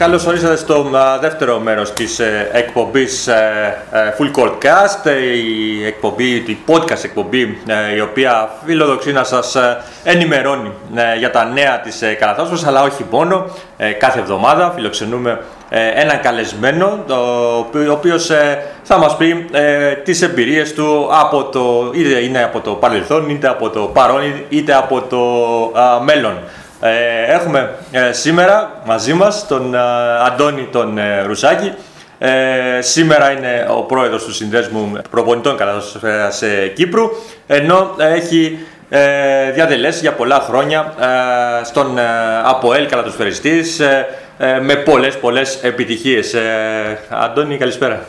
Καλώς ορίσατε στο α, δεύτερο μέρος της ε, εκπομπής ε, ε, Full Court Cast, ε, η εκπομπή, η podcast εκπομπή ε, η οποία φιλοδοξεί να σας ε, ενημερώνει ε, για τα νέα της ε, Καλαθόσφαιρας, αλλά όχι μόνο. Ε, κάθε εβδομάδα φιλοξενούμε ε, έναν καλεσμένο, το, ο οποίος ε, θα μας πει ε, τις εμπειρίες του από το, είτε είναι από το παρελθόν, είτε από το παρόν, είτε από το α, μέλλον. Ε, έχουμε ε, σήμερα μαζί μας τον ε, Αντώνη τον ε, Ρουσάκη. Ε, σήμερα είναι ο πρόεδρος του Συνδέσμου Προπονητών Καλαθοσφαίρας ε, Κύπρου, ενώ έχει ε, διαδελέσει για πολλά χρόνια ε, στον ε, ΑΠΟΕΛ Καλαθοσφαιριστής ε, ε, με πολλές πολλές επιτυχίες. Ε, Αντώνη, καλησπέρα.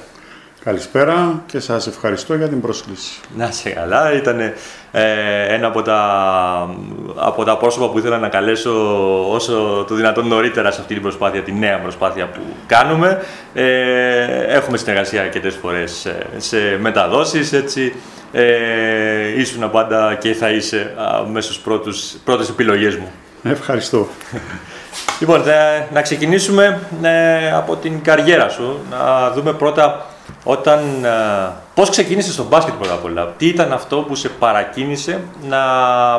Καλησπέρα και σας ευχαριστώ για την πρόσκληση. Να σε καλά, ήταν ε, ένα από τα, από τα πρόσωπα που ήθελα να καλέσω όσο το δυνατόν νωρίτερα σε αυτή την προσπάθεια, τη νέα προσπάθεια που κάνουμε. Ε, έχουμε συνεργασία αρκετές φορές ε, σε μεταδόσεις, έτσι. Ε, ήσουν πάντα και θα είσαι α, μέσα στους πρώτους, πρώτες επιλογές μου. Ευχαριστώ. Λοιπόν, θα- να ξεκινήσουμε ε, από την καριέρα σου, να δούμε πρώτα όταν, ε, πώς ξεκίνησες στο μπάσκετ πρώτα απ' όλα. Τι ήταν αυτό που σε παρακίνησε να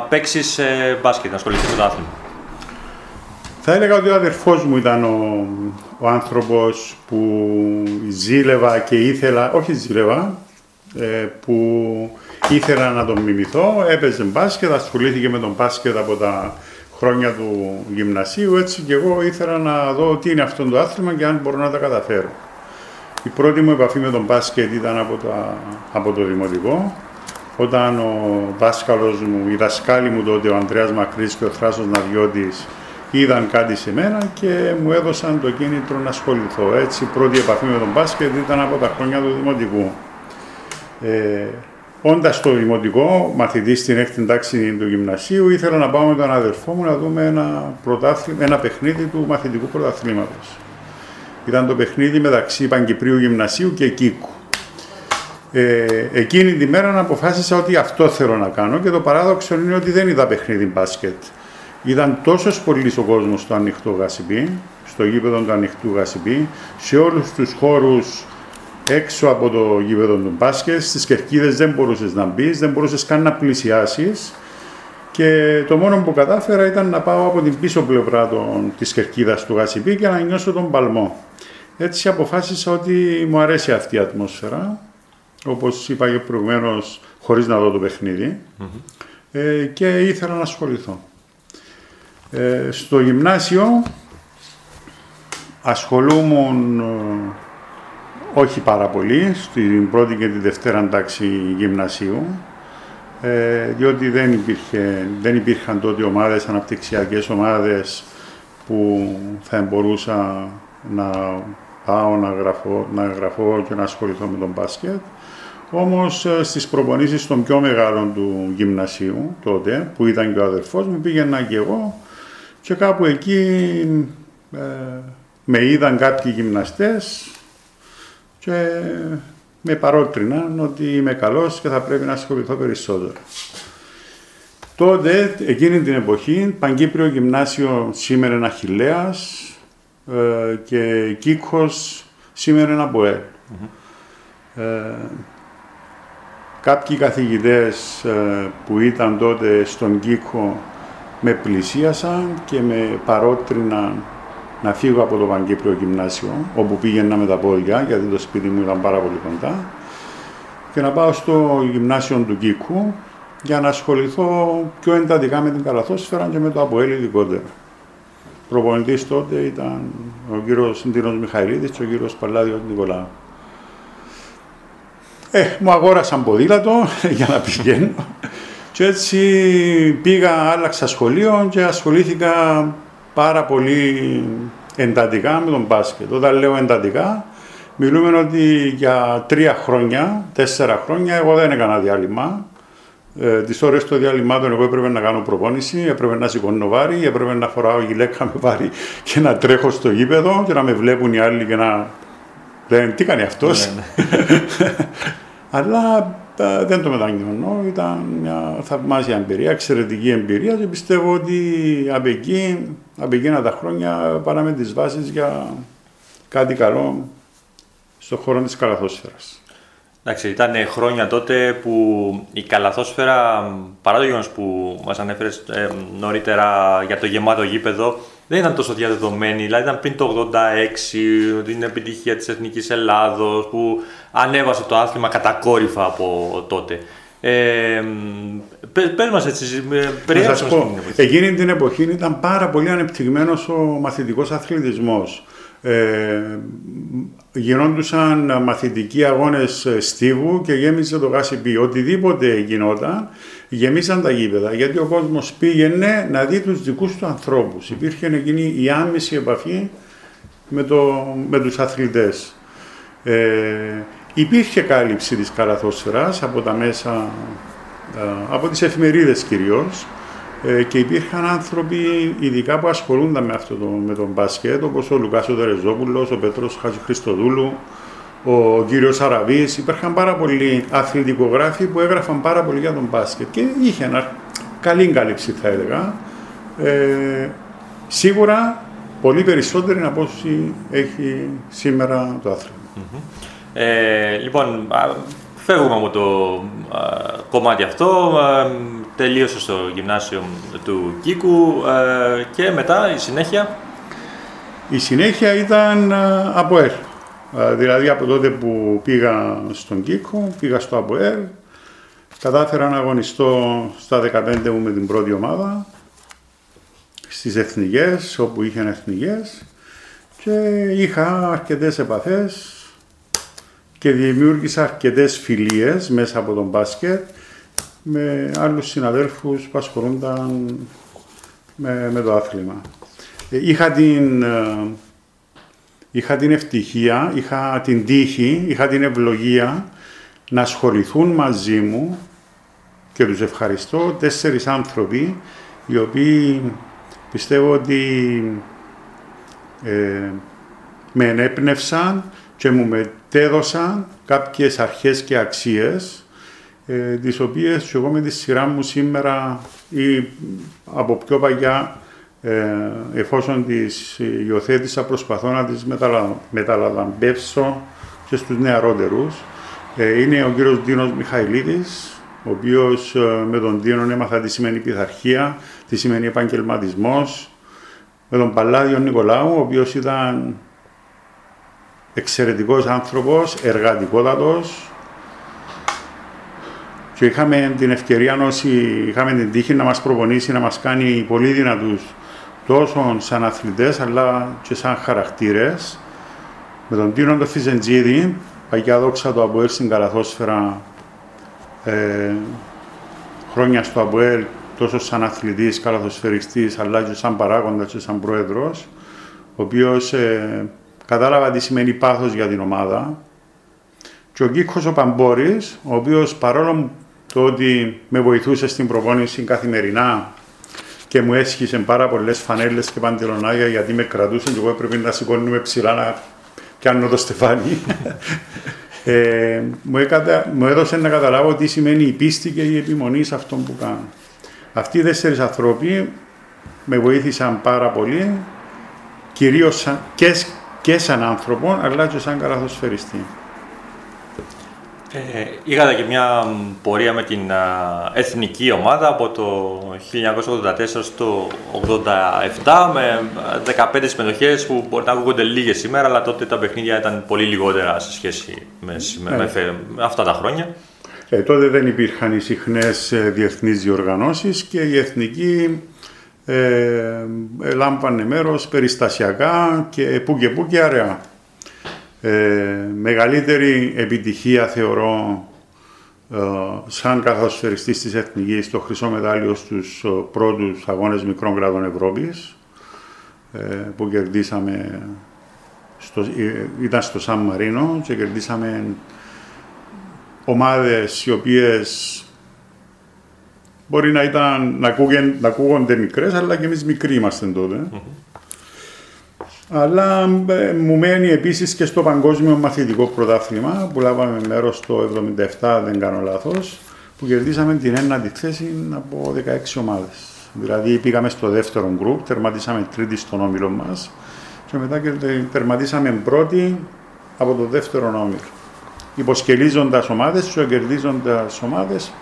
παίξεις ε, μπάσκετ, να ασχοληθείς με το άθλημα; Θα έλεγα ότι ο αδερφός μου ήταν ο, ο άνθρωπος που ζήλευα και ήθελα, όχι ζήλευα, ε, που ήθελα να τον μιμηθώ. Έπαιζε μπάσκετ, ασχολήθηκε με τον μπάσκετ από τα χρόνια του γυμνασίου, έτσι και εγώ ήθελα να δω τι είναι αυτό το άθλημα και αν μπορώ να τα καταφέρω. Η πρώτη μου επαφή με τον μπάσκετ ήταν από, τα, από το δημοτικό, όταν ο δάσκαλος μου, οι δασκάλοι μου τότε, ο Ανδρέας Μακρύς και ο Θράσος Ναδιώτης, είδαν κάτι σε μένα και μου έδωσαν το κίνητρο να ασχοληθώ. Έτσι, η πρώτη επαφή με τον μπάσκετ ήταν από τα χρόνια του δημοτικού. Ε, Όντας στο δημοτικό, μαθητής στην έκτη τάξη του γυμνασίου, ήθελα να πάω με τον αδερφό μου να δούμε ένα, πρωτάθλημα, ένα παιχνίδι του μαθητικού πρωταθλήματος. Ήταν το παιχνίδι μεταξύ Παγκυπρίου Γυμνασίου και Κίκου. Ε, εκείνη τη μέρα αποφάσισα ότι αυτό θέλω να κάνω και το παράδοξο είναι ότι δεν είδα παιχνίδι μπάσκετ. Ήταν τόσος πολύς ο κόσμος στο ανοιχτό γασιμπή, στο γήπεδο του ανοιχτού γασιμπή, σε όλους τους χώρους έξω από το γήπεδο του μπάσκετ, στις κερκίδες δεν μπορούσες να μπεις, δεν μπορούσες καν να πλησιάσεις. Και το μόνο που κατάφερα ήταν να πάω από την πίσω πλευρά των, της κερκίδας του Γασιμπή και να νιώσω τον παλμό. Έτσι αποφάσισα ότι μου αρέσει αυτή η ατμόσφαιρα, όπως είπα και προηγουμένως, χωρίς να δω το παιχνιδι ε, και ήθελα να ασχοληθώ. Ε, στο γυμνάσιο ασχολούμουν ε, όχι πάρα πολύ, στην πρώτη και τη δευτέρα τάξη γυμνασίου, ε, διότι δεν, υπήρχε, δεν υπήρχαν τότε ομάδες, αναπτυξιακές ομάδες που θα μπορούσα να πάω να γραφώ, να γραφώ και να ασχοληθώ με τον μπάσκετ. Όμως ε, στις προπονήσεις των πιο μεγάλων του γυμνασίου τότε, που ήταν και ο αδερφός μου, πήγαινα και εγώ και κάπου εκεί ε, με είδαν κάποιοι γυμναστές και με παρότριναν ότι είμαι καλός και θα πρέπει να ασχοληθώ περισσότερο. Τότε, εκείνη την εποχή, Παγκύπριο Γυμνάσιο σήμερα ένα Αχιλλέας ε, και Κίκος σήμερα ένα Μποέλ. Ε, κάποιοι καθηγητές ε, που ήταν τότε στον Κίκο με πλησίασαν και με παρότριναν να φύγω από το Παγκύπριο Γυμνάσιο, όπου πήγαινα με τα πόδια, γιατί το σπίτι μου ήταν πάρα πολύ κοντά, και να πάω στο γυμνάσιο του Κίκου για να ασχοληθώ πιο εντατικά με την καλαθόσφαιρα και με το ΑΠΟΕΛ ειδικότερα. Προπονητής τότε ήταν ο κύριος Ντίνος Μιχαηλίδης και ο κύριος Παλάδιος Νικολάου. Ε, μου αγόρασαν ποδήλατο για να πηγαίνω και έτσι πήγα, άλλαξα σχολείο και ασχολήθηκα πάρα πολύ εντατικά με τον μπάσκετ. Όταν λέω εντατικά, Μιλούμε ότι για τρία χρόνια, τέσσερα χρόνια, εγώ δεν έκανα διάλειμμα. Ε, τις ώρες των διαλυμάτων, εγώ έπρεπε να κάνω προπόνηση, έπρεπε να σηκώνω βάρη, έπρεπε να φοράω γυλαίκα με βάρη και να τρέχω στο γήπεδο και να με βλέπουν οι άλλοι και να λένε τι κάνει αυτός; Ναι, ναι. Αλλά ε, δεν το μετανιώνω. Ήταν μια θαυμάσια εμπειρία, εξαιρετική εμπειρία και πιστεύω ότι από, εκεί, από εκείνα τα χρόνια πάραμε τις βάσεις για κάτι καλό στον χώρο της καλαθόσφαιρας. Εντάξει, ήταν χρόνια τότε που η καλαθόσφαιρα, παρά το γεγονός που μας ανέφερες ε, νωρίτερα για το γεμάτο γήπεδο, δεν ήταν τόσο διαδεδομένη. Δηλαδή, ήταν πριν το 86, την επιτυχία της Εθνικής Ελλάδος, που ανέβασε το άθλημα κατακόρυφα από τότε. Ε, πες μας έτσι, περιέγραψε μας Εκείνη την εποχή ήταν πάρα πολύ ανεπτυγμένος ο μαθητικός αθλητισμός. Ε, γινόντουσαν μαθητικοί αγώνες στίβου και γέμιζε το γάσι Οτιδήποτε γινόταν, γεμίσαν τα γήπεδα. Γιατί ο κόσμος πήγαινε να δει τους δικούς του ανθρώπους. Υπήρχε εκείνη η άμεση επαφή με, το, με τους αθλητές. Ε, υπήρχε κάλυψη της καλαθόσφαιρας από τα μέσα, ε, από τις εφημερίδες κυρίως, ε, και υπήρχαν άνθρωποι ειδικά που ασχολούνταν με αυτό το, με τον μπάσκετ, όπως ο Λουκάς ο Τερεζόπουλος, ο Πέτρος Χριστοδούλου, ο κύριος Αραβής. Υπήρχαν πάρα πολλοί αθλητικογράφοι που έγραφαν πάρα πολύ για τον μπάσκετ και είχε ένα καλή κάλυψη θα έλεγα. Ε, σίγουρα πολύ περισσότερη από όσοι έχει σήμερα το αθλημα ε, λοιπόν, φεύγουμε από το κομμάτι αυτό τελείωσε στο γυμνάσιο του Κίκου ε, και μετά η συνέχεια; Η συνέχεια ήταν ε, από ΕΡ. Ε, δηλαδή από τότε που πήγα στον Κίκο, πήγα στο ΑΠΟΕΡ, κατάφερα να αγωνιστώ στα 15 μου με την πρώτη ομάδα, στις εθνικές, όπου είχαν εθνικές και είχα αρκετές επαφές και δημιούργησα αρκετές φιλίες μέσα από τον μπάσκετ με άλλους συναδέλφους που ασχολούνταν με, με το άθλημα. Ε, είχα την, ε, είχα την ευτυχία, είχα την τύχη, είχα την ευλογία να ασχοληθούν μαζί μου και τους ευχαριστώ τέσσερις άνθρωποι οι οποίοι πιστεύω ότι ε, με ενέπνευσαν και μου μετέδωσαν κάποιες αρχές και αξίες ε, τις οποίες εγώ με τη σειρά μου σήμερα ή από πιο παγιά ε, εφόσον τις υιοθέτησα προσπαθώ να τις μεταλα, μεταλαμπεύσω και στους νεαρότερους. Ε, είναι ο κύριος Δίνος Μιχαηλίδης, ο οποίος ε, με τον Δίνο έμαθα τι σημαίνει πειθαρχία, τι σημαίνει επαγγελματισμός, με τον Παλάδιο Νικολάου, ο οποίος ήταν εξαιρετικός άνθρωπος, εργατικότατος, και είχαμε την ευκαιρία όσοι είχαμε την τύχη να μας προπονήσει, να μας κάνει πολύ δυνατούς τόσο σαν αθλητές αλλά και σαν χαρακτήρες. Με τον Τίνο τον Φιζεντζίδη, παγιά δόξα το Αποέλ στην Καλαθόσφαιρα, ε, χρόνια στο Αποέλ, τόσο σαν αθλητής, καλαθοσφαιριστής, αλλά και σαν παράγοντας και σαν πρόεδρος, ο οποίος ε, κατάλαβα τι σημαίνει πάθος για την ομάδα. Και ο Κίκος ο Παμπόρης, ο οποίος παρόλο το ότι με βοηθούσες στην προπόνηση καθημερινά και μου έσχισε πάρα πολλές φανέλες και παντελονάκια γιατί με κρατούσαν και εγώ έπρεπε να σηκώνουμε ψηλά να πιάνω το στεφάνι. ε, μου, έκατα, μου έδωσε να καταλάβω τι σημαίνει η πίστη και η επιμονή σε αυτό που κάνω. Αυτοί οι τέσσερις άνθρωποι με βοήθησαν πάρα πολύ, κυρίως και, και σαν άνθρωπο, αλλά και σαν καλαθοσφαιριστή. Ε, είχατε και μια πορεία με την εθνική ομάδα από το 1984 στο 1987 με 15 συμμετοχές που μπορεί να ακούγονται λίγες σήμερα αλλά τότε τα παιχνίδια ήταν πολύ λιγότερα σε σχέση με, με, με, αυτά τα χρόνια. Ε, τότε δεν υπήρχαν οι συχνές ε, διεθνείς διοργανώσεις και η εθνική ε, λάμπανε μέρος περιστασιακά και που και που και αραιά. Ε, μεγαλύτερη επιτυχία θεωρώ ε, σαν καθοσφαιριστής της Εθνικής το χρυσό μετάλλιο στους ε, πρώτους αγώνες μικρών κράτων Ευρώπης ε, που κερδίσαμε στο, ε, ήταν στο Σαν Μαρίνο και κερδίσαμε ομάδες οι οποίες μπορεί να, ήταν, να, ακούγεν, να ακούγονται μικρές, αλλά και εμείς μικροί είμαστε τότε. Αλλά ε, μου μένει επίσης και στο Παγκόσμιο Μαθητικό Πρωτάθλημα που λάβαμε μέρος το 1977, δεν κάνω λάθος, που κερδίσαμε την ένατη θέση από 16 ομάδες. Δηλαδή πήγαμε στο δεύτερο γκρουπ, τερματίσαμε τρίτη στον όμιλο μας και μετά τερματίσαμε πρώτη από το δεύτερο όμιλο. Υποσκελίζοντας ομάδες και κερδίζοντας ομάδες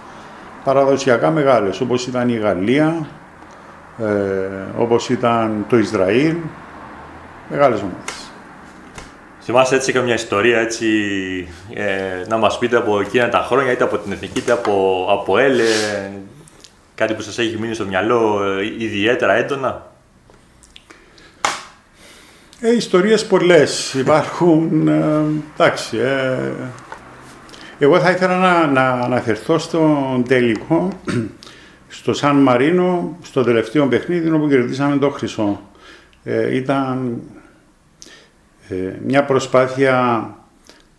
παραδοσιακά μεγάλες, όπως ήταν η Γαλλία, ε, όπως ήταν το Ισραήλ, μεγάλες ομάδες. Θυμάσαι έτσι και μια ιστορία έτσι, ε, να μας πείτε από εκείνα τα χρόνια, είτε από την Εθνική, είτε από, από ΕΛ, ε, κάτι που σας έχει μείνει στο μυαλό ε, ιδιαίτερα έντονα; Ε, ιστορίες πολλές υπάρχουν, ε, εντάξει, ε, εγώ θα ήθελα να, να αναφερθώ στον τελικό, στο Σαν Μαρίνο, στο τελευταίο παιχνίδι όπου κερδίσαμε το χρυσό. Ε, ήταν ε, μια προσπάθεια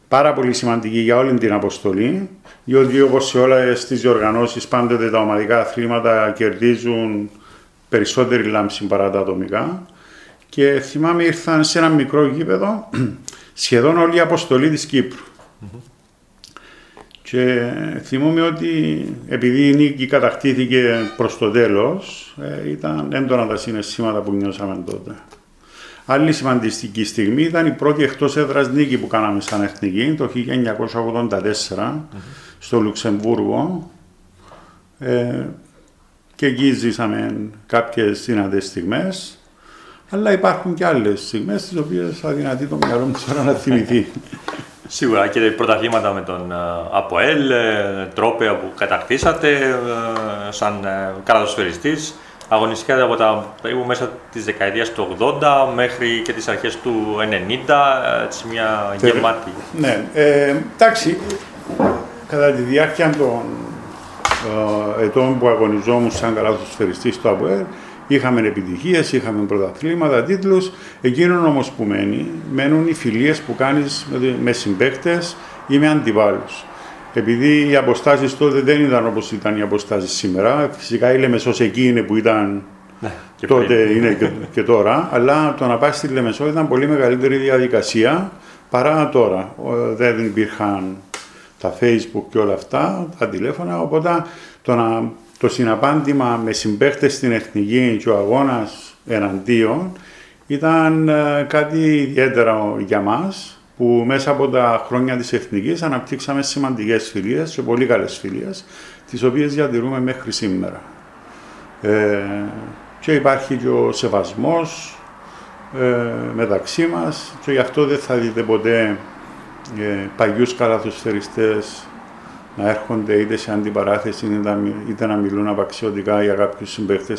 πάρα πολύ σημαντική για όλη την αποστολή, διότι όπως σε όλες τις διοργανώσεις πάντοτε τα ομαδικά αθλήματα κερδίζουν περισσότερη λάμψη παρά τα ατομικά. Και θυμάμαι ήρθαν σε ένα μικρό γήπεδο σχεδόν όλη η αποστολή της κυπρου και θυμούμαι ότι επειδή η νίκη κατακτήθηκε προς το τέλος, ε, ήταν έντονα τα συναισθήματα που νιώσαμε τότε. Άλλη σημαντική στιγμή ήταν η πρώτη εκτός έδρας νίκη που κάναμε σαν εθνική το 1984 στο Λουξεμβούργο ε, και εκεί ζήσαμε κάποιες δυνατές στιγμές αλλά υπάρχουν και άλλες στιγμές τις οποίες αδυνατεί το μυαλό μου τώρα να θυμηθεί. Σίγουρα και πρωταθλήματα με τον ε, ΑΠΟΕΛ, ε, τρόπια που κατακτήσατε ε, σαν καραδοσφαιριστής, αγωνιστικά από τα περίπου μέσα της δεκαετίας του 80 μέχρι και τις αρχές του 90, έτσι μια γεμάτη. Ναι, ε, εντάξει, κατά τη διάρκεια των ετών που αγωνιζόμουν σαν καραδοσφαιριστής στο ΑΠΟΕΛ, Είχαμε επιτυχίες, είχαμε πρωταθλήματα, τίτλους. Εκείνο όμως που μένει, μένουν οι φιλίες που κάνεις με συμπαίκτες ή με αντιβάλλους. Επειδή οι αποστάσεις τότε δεν ήταν όπως ήταν οι αποστάσεις σήμερα, φυσικά η Λεμεσός εκεί είναι που ήταν ναι, τότε είναι και, και, τώρα, αλλά το να πάει στη Λεμεσό ήταν πολύ μεγαλύτερη διαδικασία παρά τώρα. Δεν υπήρχαν τα facebook και όλα αυτά, τα τηλέφωνα, οπότε το να το συναπάντημα με συμπαίχτες στην Εθνική και ο αγώνας εναντίον ήταν ε, κάτι ιδιαίτερο για μας που μέσα από τα χρόνια της Εθνικής αναπτύξαμε σημαντικές φιλίες και πολύ καλές φιλίες τις οποίες διατηρούμε μέχρι σήμερα. Ε, και υπάρχει και ο σεβασμός ε, μεταξύ μας και γι' αυτό δεν θα δείτε ποτέ ε, παγιούς καλαθοσφαιριστές να έρχονται είτε σε αντιπαράθεση είτε να μιλούν απαξιωτικά για κάποιους συμπαίχτε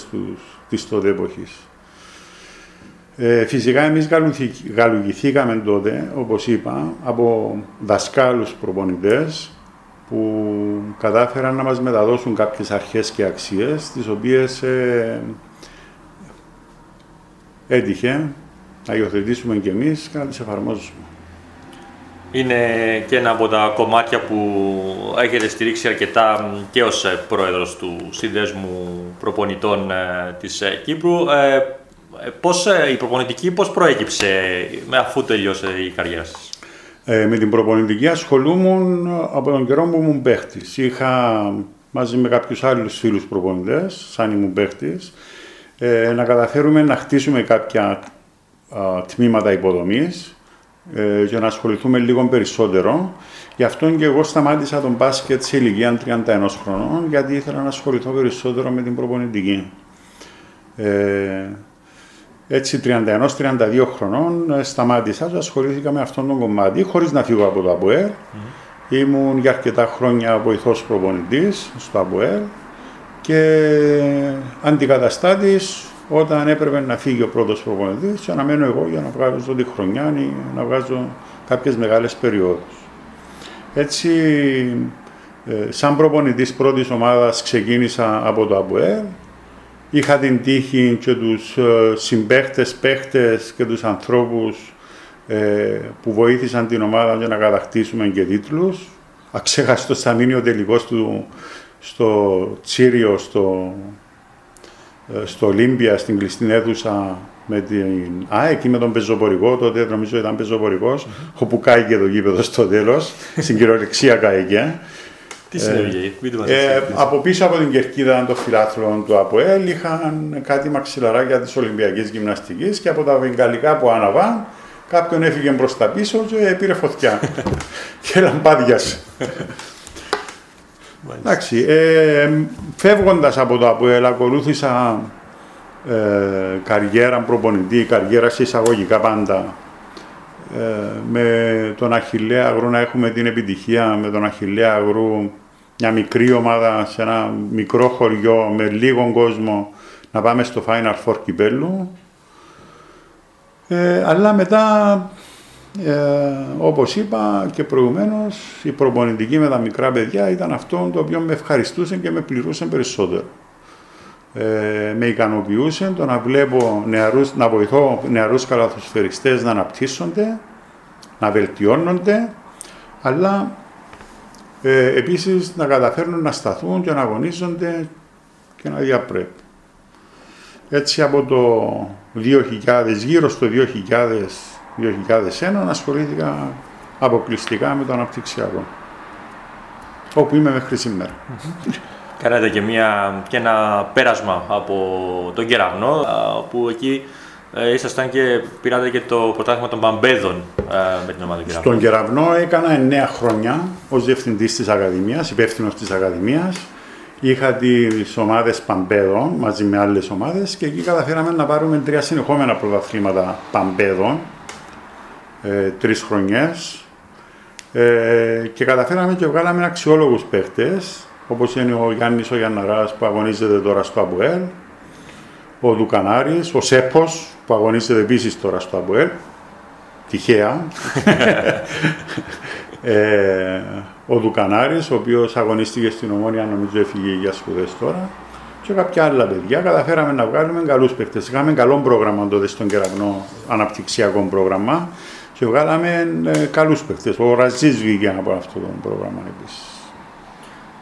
της τότε εποχής. Ε, φυσικά εμείς γαλουγηθήκαμε τότε, όπως είπα, από δασκάλους προπονητές που κατάφεραν να μας μεταδώσουν κάποιες αρχές και αξίες, τις οποίες ε, έτυχε να υιοθετήσουμε και εμείς και να τις εφαρμόζουμε. Είναι και ένα από τα κομμάτια που έχετε στηρίξει αρκετά και ως ε, πρόεδρος του Συνδέσμου Προπονητών ε, της ε, Κύπρου. Πώς, η προπονητική πώς προέκυψε αφού τελειώσε η καριέρα σας; με την προπονητική ασχολούμουν από τον καιρό που ήμουν παίχτης. Είχα μαζί με κάποιους άλλους φίλους προπονητές, σαν ήμουν παίχτης, να καταφέρουμε να χτίσουμε κάποια τμήματα υποδομής ε, για να ασχοληθούμε λίγο περισσότερο. Γι' αυτό και εγώ σταμάτησα τον μπάσκετ σε ηλικία 31 χρονών, γιατί ήθελα να ασχοληθώ περισσότερο με την προπονητική. Ε, έτσι 31-32 χρονών ε, σταμάτησα και ασχολήθηκα με αυτόν τον κομμάτι, χωρίς να φύγω από το ΑΠΟΕΡ. Ήμουν για αρκετά χρόνια βοηθός προπονητής στο ΑΠΟΕΡ και αντικαταστάτης όταν έπρεπε να φύγει ο πρώτος προπονητής και να μένω εγώ για να βγάζω τη χρονιά ή να βγάζω κάποιες μεγάλες περιόδους. Έτσι, ε, σαν προπονητής πρώτης ομάδας ξεκίνησα από το ΑΠΟΕ. Είχα την τύχη και τους ε, συμπαίχτες, παίχτες και τους ανθρώπους ε, που βοήθησαν την ομάδα για να κατακτήσουμε και τίτλους. Αξέχαστος θα μείνει ο τελικός του στο Τσίριο, στο, ε, στο Ολύμπια, στην κλειστή αίθουσα με την ΑΕΚ ή με τον πεζοπορικό, τότε νομίζω ήταν πεζοπορικός, mm-hmm. όπου κάηκε το γήπεδο στο τέλος, στην κυριολεξία κάηκε. Τι συνέβη, ε, ε, Από πίσω από την κερκίδα των φιλάθλων του ΑΠΟΕΛ είχαν κάτι μαξιλαράκια της Ολυμπιακής Γυμναστικής και από τα βεγγαλικά που άναβαν κάποιον έφυγε προς τα πίσω και πήρε φωτιά και λαμπάδιασε. Εντάξει, ε, φεύγοντας από το ΑΠΟΕΛ ακολούθησα ε, καριέρα προπονητή, καριέρα σε εισαγωγικά πάντα. Ε, με τον Αχιλέα Αγρού να έχουμε την επιτυχία, με τον Αχιλέα Αγρού μια μικρή ομάδα σε ένα μικρό χωριό με λίγο κόσμο να πάμε στο Final Four κυπέλου. Ε, αλλά μετά ε, όπως είπα και προηγουμένως, η προπονητική με τα μικρά παιδιά ήταν αυτό το οποίο με ευχαριστούσε και με πληρούσε περισσότερο. Ε, με ικανοποιούσε το να βλέπω νεαρούς, να βοηθώ νεαρούς καλαθοσφαιριστές να αναπτύσσονται, να βελτιώνονται, αλλά ε, επίσης να καταφέρνουν να σταθούν και να αγωνίζονται και να διαπρέπουν. Έτσι από το 2000, γύρω στο 2000 2001 ασχολήθηκα αποκλειστικά με το αναπτυξιακό. Όπου είμαι μέχρι σήμερα. Κάνατε και, μια, και ένα πέρασμα από τον Κεραυνό, που εκεί ε, ήσασταν και πήρατε και το πρωτάθλημα των Παμπέδων ε, με την ομάδα Κεραυνό. Στον Κεραυνό έκανα 9 χρόνια ως διευθυντής της Ακαδημίας, υπεύθυνος της Ακαδημίας. Είχα τις ομάδες Παμπέδων μαζί με άλλες ομάδες και εκεί καταφέραμε να πάρουμε τρία συνεχόμενα πρωταθλήματα Παμπέδων ε, τρεις χρονιές ε, και καταφέραμε και βγάλαμε αξιόλογους παίχτες όπως είναι ο Γιάννης ο Γιανναράς που αγωνίζεται τώρα στο Αμπουέλ, ο Δουκανάρης, ο Σέπος που αγωνίζεται επίσης τώρα στο Αμπουέλ, τυχαία, ε, ο Δουκανάρης ο οποίος αγωνίστηκε στην Ομόνια νομίζω έφυγε για σπουδές τώρα και κάποια άλλα παιδιά. Καταφέραμε να βγάλουμε καλούς παίχτε. Είχαμε καλό πρόγραμμα τότε στον Κεραυνό, αναπτυξιακό πρόγραμμα και βγάλαμε ε, καλούς παίχτες. Ο Ραζής βγήκε από αυτό το πρόγραμμα επίσης.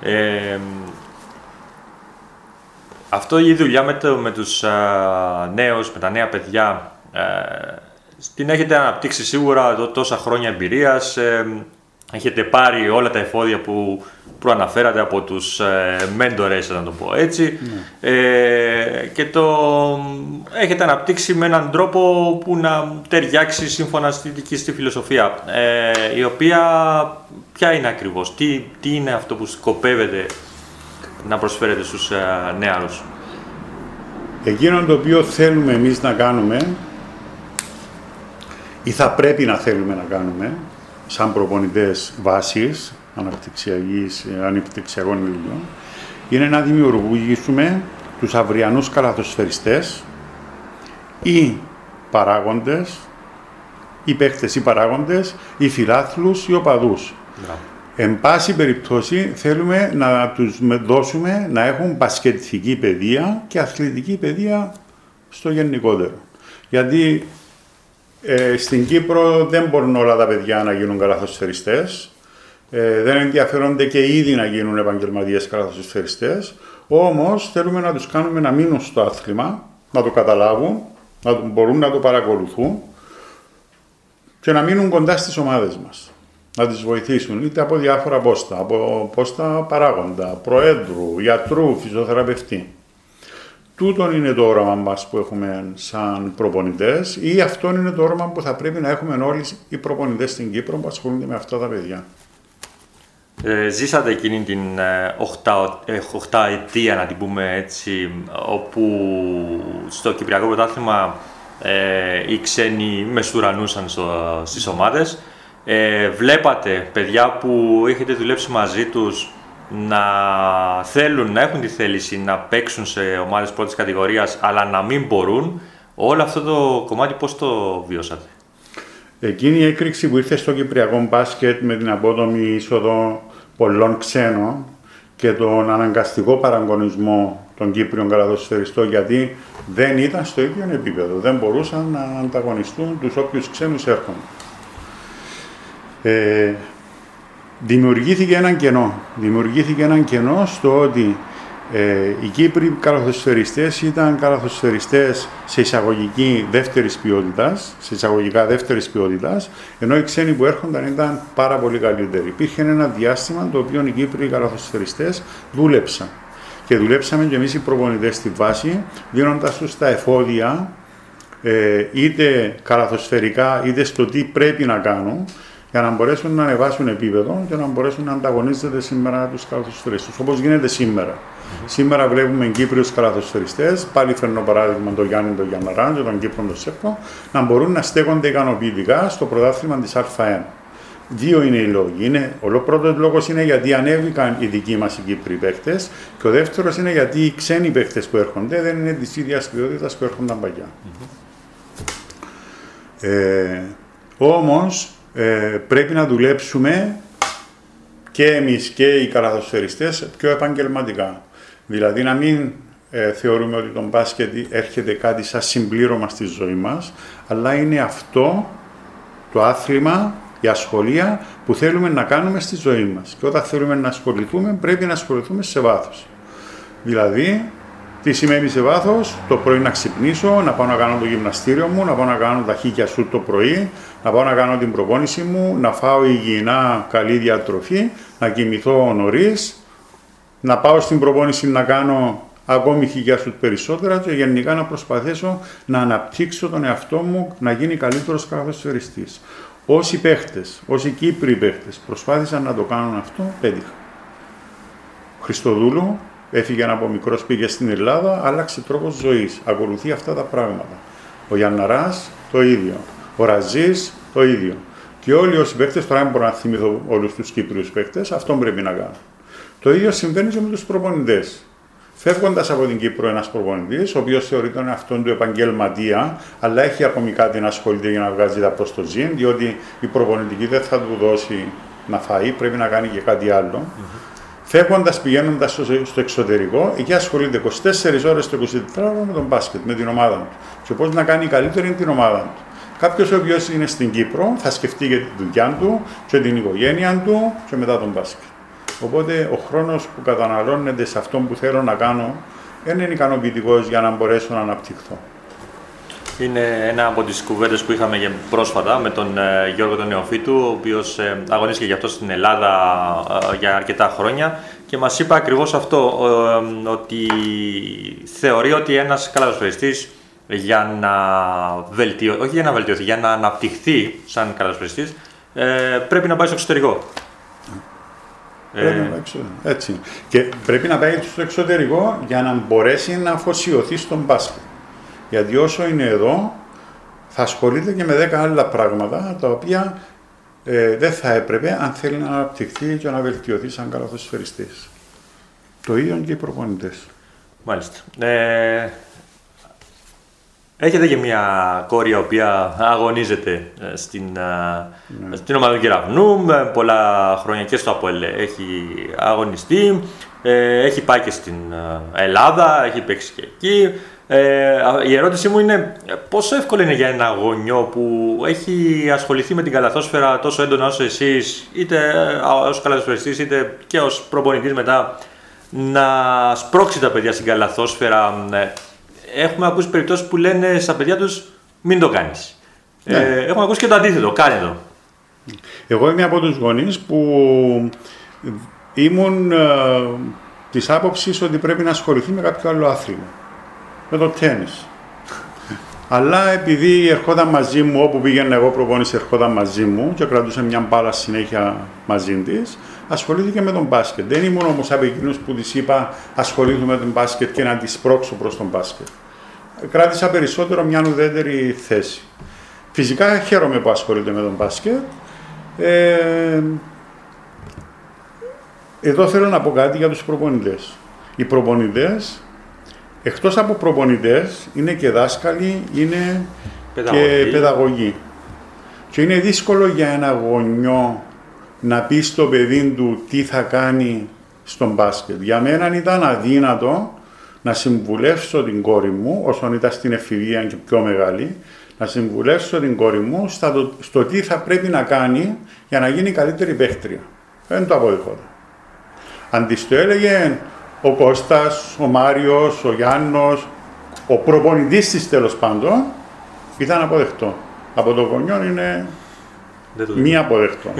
Ε, αυτό η δουλειά με, το, με τους α, νέους, με τα νέα παιδιά, ε, την έχετε αναπτύξει σίγουρα εδώ τόσα χρόνια εμπειρίας. Ε, έχετε πάρει όλα τα εφόδια που προαναφέρατε από τους ε, μέντορες, να το πω έτσι, ναι. ε, και το έχετε αναπτύξει με έναν τρόπο που να ταιριάξει σύμφωνα στη δική στη φιλοσοφία, ε, η οποία ποια είναι ακριβώς, τι, τι είναι αυτό που σκοπεύετε να προσφέρετε στους ε, νεάρους. Εκείνο το οποίο θέλουμε εμείς να κάνουμε ή θα πρέπει να θέλουμε να κάνουμε σαν προπονητές βάσης αναπτυξιακών υλικών είναι να δημιουργήσουμε τους αυριανούς καλαθοσφαιριστές ή παράγοντες, ή παίχτες ή παράγοντες, ή φιλάθλους ή οπαδούς. Εν πάση περιπτώσει θέλουμε να τους δώσουμε να έχουν μπασκετική παιδεία και αθλητική παιδεία στο γενικότερο. Γιατί ε, στην Κύπρο δεν μπορούν όλα τα παιδιά να γίνουν καλαθοσφαιριστές. Ε, δεν ενδιαφέρονται και ήδη να γίνουν επαγγελματίες καλαθοσφαιριστές. Όμως θέλουμε να τους κάνουμε να μείνουν στο άθλημα, να το καταλάβουν, να μπορούν να το παρακολουθούν και να μείνουν κοντά στις ομάδες μας. Να τις βοηθήσουν είτε από διάφορα πόστα, από πόστα παράγοντα, προέδρου, γιατρού, φυσιοθεραπευτή. Τούτον είναι το όραμα μας που έχουμε σαν προπονητές, ή αυτό είναι το όραμα που θα πρέπει να έχουμε όλοι οι προπονητές στην Κύπρο που ασχολούνται με αυτά τα παιδιά. Ε, ζήσατε εκείνη την 8 ε, ε, ετία, να την πούμε έτσι, όπου στο Κυπριακό Πρωτάθλημα ε, οι ξένοι μεσουρανούσαν στο, στις ομάδες. Ε, βλέπατε παιδιά που έχετε δουλέψει μαζί τους να θέλουν, να έχουν τη θέληση να παίξουν σε ομάδες πρώτης κατηγορίας, αλλά να μην μπορούν. Όλο αυτό το κομμάτι πώς το βιώσατε; Εκείνη η έκρηξη που ήρθε στο Κυπριακό μπάσκετ με την απότομη είσοδο πολλών ξένων και τον αναγκαστικό παραγωνισμό τον Κύπριον καλαθοσφαιριστό γιατί δεν ήταν στο ίδιο επίπεδο. Δεν μπορούσαν να ανταγωνιστούν τους όποιους ξένους έρχονται. Ε, δημιουργήθηκε ένα κενό. Δημιουργήθηκε ένα κενό στο ότι ε, οι Κύπροι καλαθοσφαιριστές ήταν καλαθοσφαιριστές σε εισαγωγική δεύτερης ποιότητας, σε εισαγωγικά δεύτερης ποιότητας, ενώ οι ξένοι που έρχονταν ήταν πάρα πολύ καλύτεροι. Υπήρχε ένα διάστημα το οποίο οι Κύπροι καλαθοσφαιριστές δούλεψαν. Και δουλέψαμε και εμείς οι προπονητές στη βάση, δίνοντας τους τα εφόδια, ε, είτε καλαθοσφαιρικά, είτε στο τι πρέπει να κάνουν, για να μπορέσουν να ανεβάσουν επίπεδο και να μπορέσουν να ανταγωνίζονται σήμερα τους καλαθοσφαιριστέ. Όπως γίνεται σήμερα. Σήμερα βλέπουμε Κύπριου καλαθοσφαιριστέ, πάλι φέρνω παράδειγμα τον Γιάννη τον Γιαναράν και τον Κύπρο τον Σέπκο, να μπορούν να στέκονται ικανοποιητικά στο πρωτάθλημα της Α1. Δύο είναι οι λόγοι. Είναι, ο πρώτος λόγος είναι γιατί ανέβηκαν οι δικοί μας οι Κύπροι παίχτε, και ο δεύτερος είναι γιατί οι ξένοι παίχτε που έρχονται δεν είναι της ίδιας ποιότητα που έρχονταν παλιά. Ε, Όμως ε, πρέπει να δουλέψουμε και εμείς και οι καλαθοσφαιριστές πιο επαγγελματικά. Δηλαδή να μην ε, θεωρούμε ότι το μπάσκετ έρχεται κάτι σαν συμπλήρωμα στη ζωή μας, αλλά είναι αυτό το άθλημα, η ασχολία που θέλουμε να κάνουμε στη ζωή μας. Και όταν θέλουμε να ασχοληθούμε πρέπει να ασχοληθούμε σε βάθος. Δηλαδή τι σημαίνει σε βάθος, το πρωί να ξυπνήσω, να πάω να κάνω το γυμναστήριο μου, να πάω να κάνω τα χίκια σου το πρωί, να πάω να κάνω την προπόνηση μου, να φάω υγιεινά καλή διατροφή, να κοιμηθώ νωρίς, να πάω στην προπόνηση να κάνω ακόμη χίλια σου περισσότερα και γενικά να προσπαθήσω να αναπτύξω τον εαυτό μου να γίνει καλύτερος καθοσφαιριστής. Όσοι παίχτες, όσοι Κύπροι παίχτες προσπάθησαν να το κάνουν αυτό, πέτυχα. Χριστοδούλου, Έφυγε από μικρός, πήγε στην Ελλάδα, άλλαξε τρόπος ζωής. Ακολουθεί αυτά τα πράγματα. Ο Γιανναρά το ίδιο. Ο Ραζής το ίδιο. Και όλοι όσοι παίκτες, τώρα δεν μπορώ να θυμηθώ όλους τους Κύπριους παίκτες, αυτό πρέπει να κάνουν. Το ίδιο συμβαίνει και με τους προπονητές. Φεύγοντας από την Κύπρο ένας προπονητής, ο οποίος θεωρείται τον εαυτόν του επαγγελματία, αλλά έχει ακόμη κάτι να ασχολείται για να βγάζει τα προς το ζήν, διότι η προπονητική δεν θα του δώσει να φάει, πρέπει να κάνει και κάτι άλλο. Mm-hmm. Φεύγοντας, πηγαίνοντας στο εξωτερικό, εκεί ασχολείται 24 ώρες το 24 ώρο με τον μπάσκετ, με την ομάδα τους. Και πώς να κάνει καλύτερη την ομάδα τους. Κάποιος ο οποίος είναι στην Κύπρο θα σκεφτεί για τη δουλειά του και την οικογένεια του και μετά τον μπάσκετ. Οπότε ο χρόνος που καταναλώνεται σε αυτό που θέλω να κάνω δεν είναι ικανοποιητικός για να μπορέσω να αναπτυχθώ. Είναι ένα από τις κουβέντες που είχαμε πρόσφατα με τον ε, Γιώργο τον Νεοφίτου, ο οποίος ε, αγωνίστηκε γι' αυτό στην Ελλάδα ε, για αρκετά χρόνια και μας είπε ακριβώς αυτό, ότι θεωρεί ότι ένας καλαδοσφαιριστής για να βελτιωθεί, όχι για να βελτιωθεί, για να αναπτυχθεί σαν καλαδοσφαιριστής, πρέπει να πάει στο εξωτερικό. Πρέπει να πάει έτσι. Και πρέπει να πάει στο εξωτερικό για να μπορέσει να αφοσιωθεί στον μπάσκετ. Γιατί όσο είναι εδώ, θα ασχολείται και με 10 άλλα πράγματα, τα οποία ε, δεν θα έπρεπε αν θέλει να αναπτυχθεί και να βελτιωθεί σαν καλαθοσφαιριστής. Το ίδιο και οι προπονητές. Μάλιστα. Ε, έχετε και μια κόρη η οποία αγωνίζεται ε, στην, ε, ναι. στην ομάδα του Κεραυνού με πολλά χρόνια και στο ΑΠΟΕΛ έχει αγωνιστεί. Ε, έχει πάει και στην Ελλάδα, έχει παίξει και εκεί. Ε, η ερώτησή μου είναι πόσο εύκολο είναι για ένα γονιό που έχει ασχοληθεί με την καλαθόσφαιρα τόσο έντονα όσο εσείς, είτε ως καλαθοσφαιριστής είτε και ως προπονητής μετά, να σπρώξει τα παιδιά στην καλαθόσφαιρα. Ε, έχουμε ακούσει περιπτώσεις που λένε στα παιδιά τους μην το κάνεις. Ναι. Ε, έχουμε ακούσει και το αντίθετο, κάνε το. Εγώ είμαι από τους γονείς που ήμουν ε, της άποψης ότι πρέπει να ασχοληθεί με κάποιο άλλο άθλημα με το τέννις. Αλλά επειδή ερχόταν μαζί μου, όπου πήγαινα εγώ προπόνηση, ερχόταν μαζί μου και κρατούσε μια μπάλα συνέχεια μαζί της, ασχολήθηκε με τον μπάσκετ. Δεν ήμουν όμως από εκείνους που της είπα ασχολήθηκα με τον μπάσκετ και να της σπρώξω προς τον μπάσκετ. Κράτησα περισσότερο μια ουδέτερη θέση. Φυσικά χαίρομαι που ασχολείται με τον μπάσκετ. Ε, εδώ θέλω να πω κάτι για τους προπονητές. Οι προπονητές εκτός από προπονητές, είναι και δάσκαλοι, είναι και παιδαγωγοί. Και είναι δύσκολο για ένα γονιό να πει στο παιδί του τι θα κάνει στον μπάσκετ. Για μένα ήταν αδύνατο να συμβουλεύσω την κόρη μου, όσον ήταν στην εφηβεία και πιο μεγάλη, να συμβουλεύσω την κόρη μου στα, στο τι θα πρέπει να κάνει για να γίνει καλύτερη παίχτρια. Δεν το αποδεχόταν. Αν της το έλεγε ο Κώστας, ο Μάριος, ο Γιάννος, ο προπονητής της τέλος πάντων, ήταν αποδεκτό. Από το γονιό είναι μη αποδεκτό.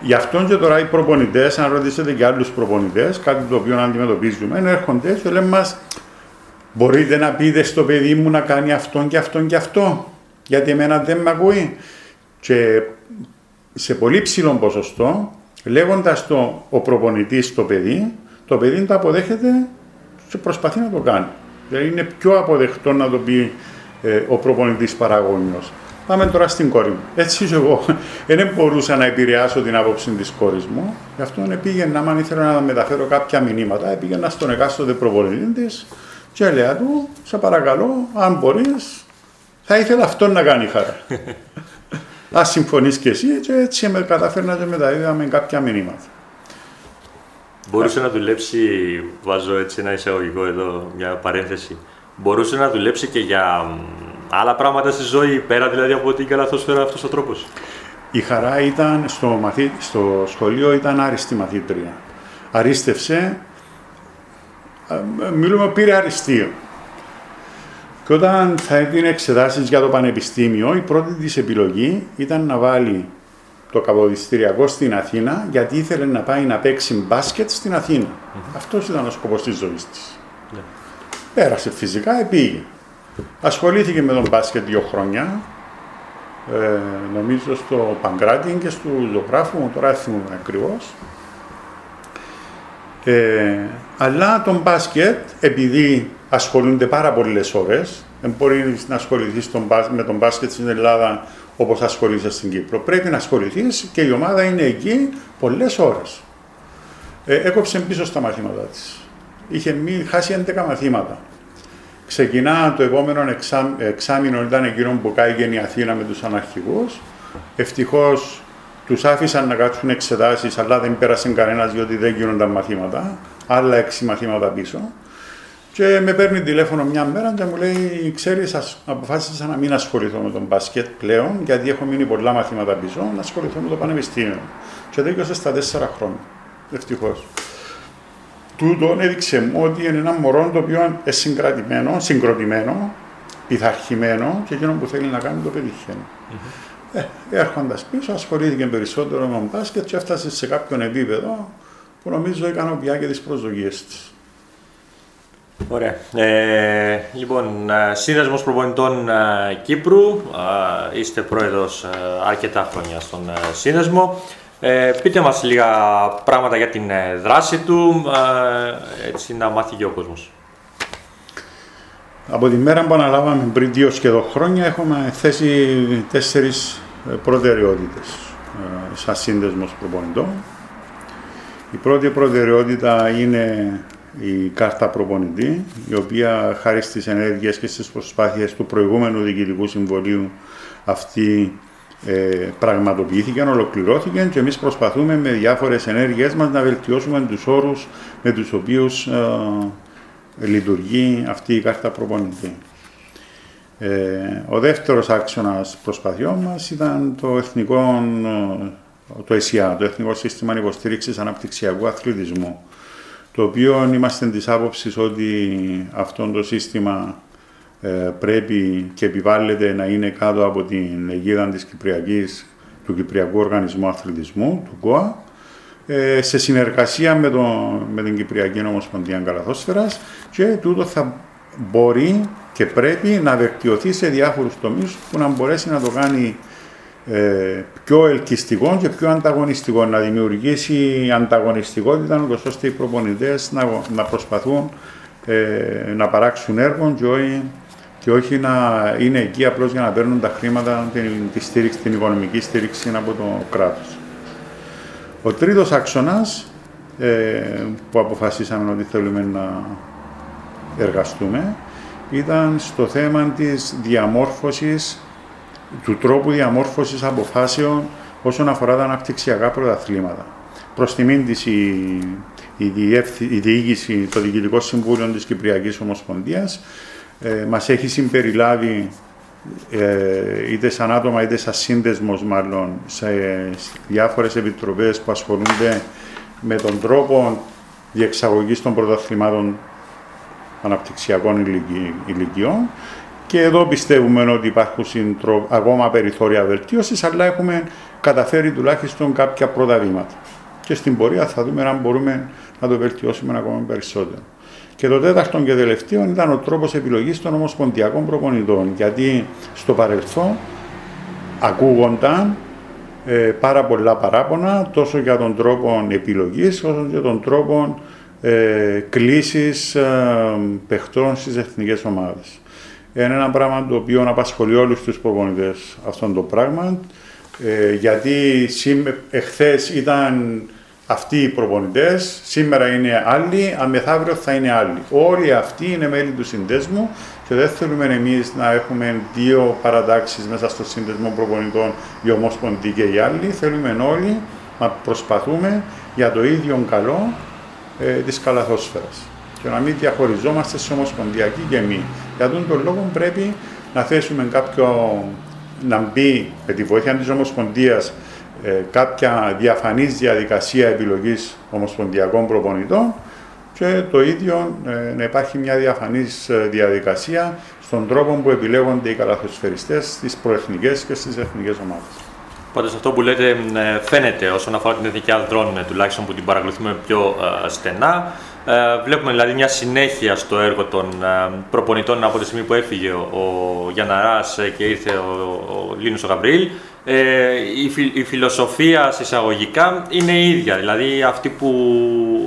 Γι' αυτό και τώρα οι προπονητές, αν ρωτήσετε και άλλους προπονητές, κάτι το οποίο αντιμετωπίζουμε, έρχονται και λένε μας, μπορείτε να πείτε στο παιδί μου να κάνει αυτόν και αυτόν και αυτό, γιατί εμένα δεν με ακούει. Και σε πολύ ψηλό ποσοστό, λέγοντας το ο προπονητής στο παιδί, το παιδί το αποδέχεται και προσπαθεί να το κάνει. Δηλαδή είναι πιο αποδεκτό να το πει ε, ο προπονητής παραγόνιος. Πάμε τώρα στην κόρη μου. Έτσι εγώ δεν μπορούσα να επηρεάσω την άποψη της κόρης μου. Γι' αυτό πήγαινα, άμα ήθελα να μεταφέρω κάποια μηνύματα, πήγαινα στον εκάστοτε προπονητή της και έλεγα του, σε παρακαλώ, αν μπορείς, θα ήθελα αυτό να κάνει χαρά. Α συμφωνείς και εσύ, και έτσι με καταφέρνα και μεταδίδαμε κάποια μηνύματα. Μπορούσε να δουλέψει, βάζω έτσι ένα εισαγωγικό εδώ, μια παρένθεση. Μπορούσε να δουλέψει και για άλλα πράγματα στη ζωή, πέρα δηλαδή από την καλαθόσφαιρα αυτός ο τρόπος. Η χαρά ήταν στο, μαθή, στο σχολείο ήταν άριστη μαθήτρια. Αρίστευσε, μιλούμε πήρε αριστείο. Και όταν θα έδινε εξετάσεις για το πανεπιστήμιο, η πρώτη της επιλογή ήταν να βάλει το καποδιστηριακό στην Αθήνα, γιατί ήθελε να πάει να παίξει μπάσκετ στην Αθήνα. Mm-hmm. Αυτός ήταν ο σκοπός της ζωής της. Ναι. Πέρασε φυσικά, επήγε. Ασχολήθηκε με τον μπάσκετ δύο χρόνια, ε, νομίζω στο Παγκράτη και στο ζωγράφο μου, τώρα θυμούμαι ακριβώς. Ε, αλλά τον μπάσκετ, επειδή ασχολούνται πάρα πολλές ώρες, δεν μπορείς να ασχοληθείς με τον μπάσκετ στην Ελλάδα όπως ασχολείσαι στην Κύπρο. Πρέπει να ασχοληθείς και η ομάδα είναι εκεί πολλές ώρες. Ε, έκοψε πίσω στα μαθήματά της. Είχε μη, χάσει 11 μαθήματα. Ξεκινά το επόμενο εξά, εξάμεινο, ήταν εκείνο που κάηκε η Αθήνα με τους αναρχικούς. Ευτυχώς τους άφησαν να κάτσουν εξετάσεις, αλλά δεν πέρασε κανένας διότι δεν γίνονταν μαθήματα. Άλλα έξι μαθήματα πίσω. Και με παίρνει τηλέφωνο μια μέρα και μου λέει: Ξέρεις, αποφάσισα να μην ασχοληθώ με τον μπάσκετ πλέον, γιατί έχω μείνει πολλά μαθήματα πίσω, να ασχοληθώ με το πανεπιστήμιο. Και δίκαιο στα τέσσερα χρόνια. Ευτυχώς τούτο έδειξε μου ότι είναι ένα μωρό το οποίο είναι συγκρατημένο, συγκροτημένο, πειθαρχημένο και εκείνο που θέλει να κάνει το πετυχαίνει. Mm-hmm. Ε, Έρχοντας πίσω, ασχολήθηκε περισσότερο με τον μπάσκετ και έφτασε σε κάποιον επίπεδο που νομίζω ικανοποιεί και τις προσδοκίες της. Ωραία. Ε, λοιπόν, ε, Σύνδεσμος Προπονητών ε, Κύπρου, ε, είστε πρόεδρος αρκετά χρόνια στον Σύνδεσμο. Ε, πείτε μας λίγα πράγματα για την ε, δράση του, ε, έτσι να μάθει και ο κόσμος. Από τη μέρα που αναλάβαμε πριν δύο σχεδόν χρόνια έχουμε θέσει τέσσερις ε, προτεραιότητες σαν σύνδεσμος προπονητών. Η πρώτη προτεραιότητα είναι η κάρτα προπονητή, η οποία χάρη στις ενέργειες και στις προσπάθειες του προηγούμενου Διοικητικού Συμβολίου αυτή ε, πραγματοποιήθηκαν, ολοκληρώθηκαν και εμείς προσπαθούμε με διάφορες ενέργειές μας να βελτιώσουμε τους όρους με τους οποίους ε, λειτουργεί αυτή η κάρτα προπονητή. Ε, ο δεύτερος άξονας προσπαθειών μας ήταν το εθνικό, το ΕΣΙΑ, το Εθνικό Σύστημα Υποστήριξης Αναπτυξιακού Αθλητισμού, το οποίο είμαστε της άποψης ότι αυτό το σύστημα ε, πρέπει και επιβάλλεται να είναι κάτω από την αιγίδα της Κυπριακής, του Κυπριακού Οργανισμού Αθλητισμού, του ΚΟΑ, ε, σε συνεργασία με, το, με την Κυπριακή Ομοσπονδία Καλαθόσφαιρας και τούτο θα μπορεί και πρέπει να βελτιωθεί σε διάφορους τομείς που να μπορέσει να το κάνει ε, πιο ελκυστικό και πιο ανταγωνιστικό, να δημιουργήσει ανταγωνιστικότητα ώστε οι προπονητές να, να προσπαθούν να παράξουν έργο και όχι και όχι να είναι εκεί απλώς για να παίρνουν τα χρήματα, την, τη στήριξη, την οικονομική στήριξη από το κράτος. Ο τρίτος άξονας ε, που αποφασίσαμε ότι θέλουμε να εργαστούμε ήταν στο θέμα της διαμόρφωσης, του τρόπου διαμόρφωσης αποφάσεων όσον αφορά τα αναπτυξιακά πρωταθλήματα. Προς τιμήν της η, η, διεύθυ- η διοίκηση, το Διοικητικό Συμβούλιο της Κυπριακής Ομοσπονδίας ε, μας έχει συμπεριλάβει ε, είτε σαν άτομα είτε σαν σύνδεσμος μάλλον σε διάφορες επιτροπές που ασχολούνται με τον τρόπο διεξαγωγής των πρωταθλημάτων αναπτυξιακών ηλικι- ηλικιών και εδώ πιστεύουμε ότι υπάρχουν συντρο- ακόμα περιθώρια βελτίωσης αλλά έχουμε καταφέρει τουλάχιστον κάποια πρώτα βήματα και στην πορεία θα δούμε αν μπορούμε να το βελτιώσουμε ακόμα περισσότερο. Και το τέταρτο και τελευταίο ήταν ο τρόπος επιλογής των ομοσπονδιακών προπονητών γιατί στο παρελθόν ακούγονταν ε, πάρα πολλά παράπονα τόσο για τον τρόπο επιλογής όσο και τον τρόπο ε, κλήσης ε, παιχτών στις εθνικές ομάδες. Είναι ένα πράγμα το οποίο απασχολεί όλους τους προπονητές αυτό το πράγμα ε, γιατί σήμε, εχθές ήταν αυτοί οι προπονητές, σήμερα είναι άλλοι, αμεθαύριο θα είναι άλλοι. Όλοι αυτοί είναι μέλη του συνδέσμου και δεν θέλουμε εμείς να έχουμε δύο παρατάξεις μέσα στο σύνδεσμο προπονητών, η Ομόσπονδη και οι άλλοι. Θέλουμε όλοι να προσπαθούμε για το ίδιο καλό ε, της καλαθόσφαιρας και να μην διαχωριζόμαστε σε ομοσπονδιακή και μη. Για τον τον λόγο πρέπει να θέσουμε κάποιο, να μπει με τη βοήθεια της Ομοσπονδίας ε, κάποια διαφανής διαδικασία επιλογής ομοσπονδιακών προπονητών και το ίδιο ε, να υπάρχει μια διαφανής ε, διαδικασία στον τρόπο που επιλέγονται οι καλαθοσφαιριστές στις προεθνικές και στις εθνικές ομάδες. Πάντως αυτό που λέτε ε, φαίνεται όσον αφορά την εθνική ανδρών, ε, τουλάχιστον που την παρακολουθούμε πιο ε, στενά. Ε, Βλέπουμε δηλαδή μια συνέχεια στο έργο των ε, προπονητών από τη στιγμή που έφυγε ο, ο Γιανναράς ε, και ήρθε ο, ο Λίνος ο Γαβρίλ. Ε, η, φι- η φιλοσοφία συσσαγωγικά είναι η ίδια, δηλαδή αυτή που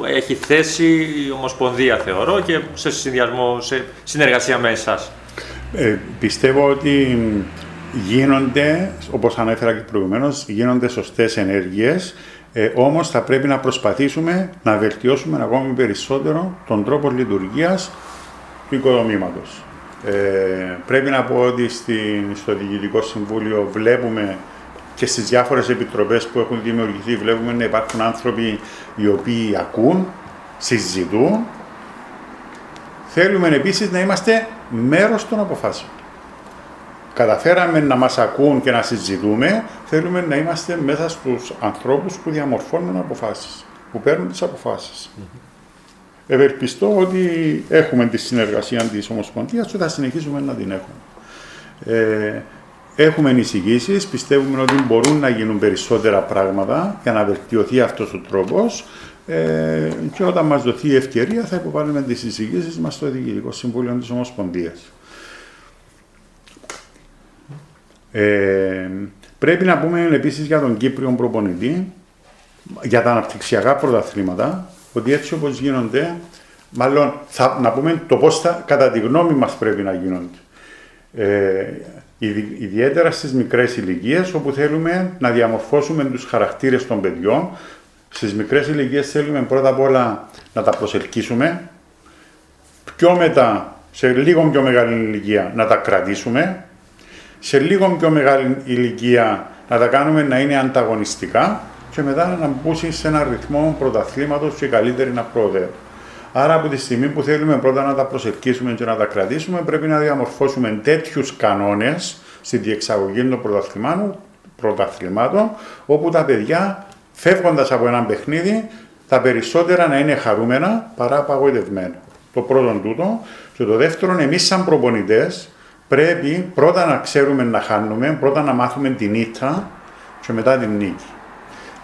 έχει θέσει η Ομοσπονδία θεωρώ και σε συνδυασμό, σε συνεργασία με εσάς. Ε, πιστεύω ότι γίνονται, όπως ανέφερα και προηγουμένως, γίνονται σωστές ενέργειες, ε, όμως θα πρέπει να προσπαθήσουμε να βελτιώσουμε ακόμη περισσότερο τον τρόπο λειτουργίας του οικοδομήματος. Ε, πρέπει να πω ότι στην, στο Διοικητικό Συμβούλιο βλέπουμε και στις διάφορες επιτροπές που έχουν δημιουργηθεί βλέπουμε να υπάρχουν άνθρωποι οι οποίοι ακούν, συζητούν. Θέλουμε επίσης να είμαστε μέρος των αποφάσεων. Καταφέραμε να μας ακούν και να συζητούμε, θέλουμε να είμαστε μέσα στους ανθρώπους που διαμορφώνουν αποφάσεις, που παίρνουν τις αποφάσεις. Ευελπιστώ ότι έχουμε τη συνεργασία της Ομοσπονδίας και θα συνεχίσουμε να την έχουμε. Ε, έχουμε εισηγήσεις, πιστεύουμε ότι μπορούν να γίνουν περισσότερα πράγματα για να βελτιωθεί αυτός ο τρόπος ε, και όταν μας δοθεί η ευκαιρία θα υποβάλουμε τις εισηγήσεις μας στο Διοικητικό Συμβούλιο της Ομοσπονδίας. Ε, πρέπει να πούμε επίσης για τον Κύπριο προπονητή, για τα αναπτυξιακά πρωταθλήματα, ότι έτσι όπως γίνονται, μάλλον θα, να πούμε το πώς θα, κατά τη γνώμη μας πρέπει να γίνονται. Ε, ιδι- ιδιαίτερα στις μικρές ηλικίες όπου θέλουμε να διαμορφώσουμε τους χαρακτήρες των παιδιών. Στις μικρές ηλικίες θέλουμε πρώτα απ' όλα να τα προσελκύσουμε, πιο μετά, σε λίγο πιο μεγάλη ηλικία, να τα κρατήσουμε, σε λίγο πιο μεγάλη ηλικία να τα κάνουμε να είναι ανταγωνιστικά και μετά να μπουν σε ένα ρυθμό πρωταθλήματος και καλύτερη να προοδεύουν. Άρα από τη στιγμή που θέλουμε πρώτα να τα προσελκύσουμε και να τα κρατήσουμε πρέπει να διαμορφώσουμε τέτοιους κανόνες στη διεξαγωγή των πρωταθλημάτων, πρωταθλημάτων όπου τα παιδιά φεύγοντας από ένα παιχνίδι τα περισσότερα να είναι χαρούμενα παρά απαγοητευμένα. Το πρώτο τούτο. Και το δεύτερο, εμείς σαν προπονητές πρέπει πρώτα να ξέρουμε να χάνουμε, πρώτα να μάθουμε την ήττα και μετά την νίκη.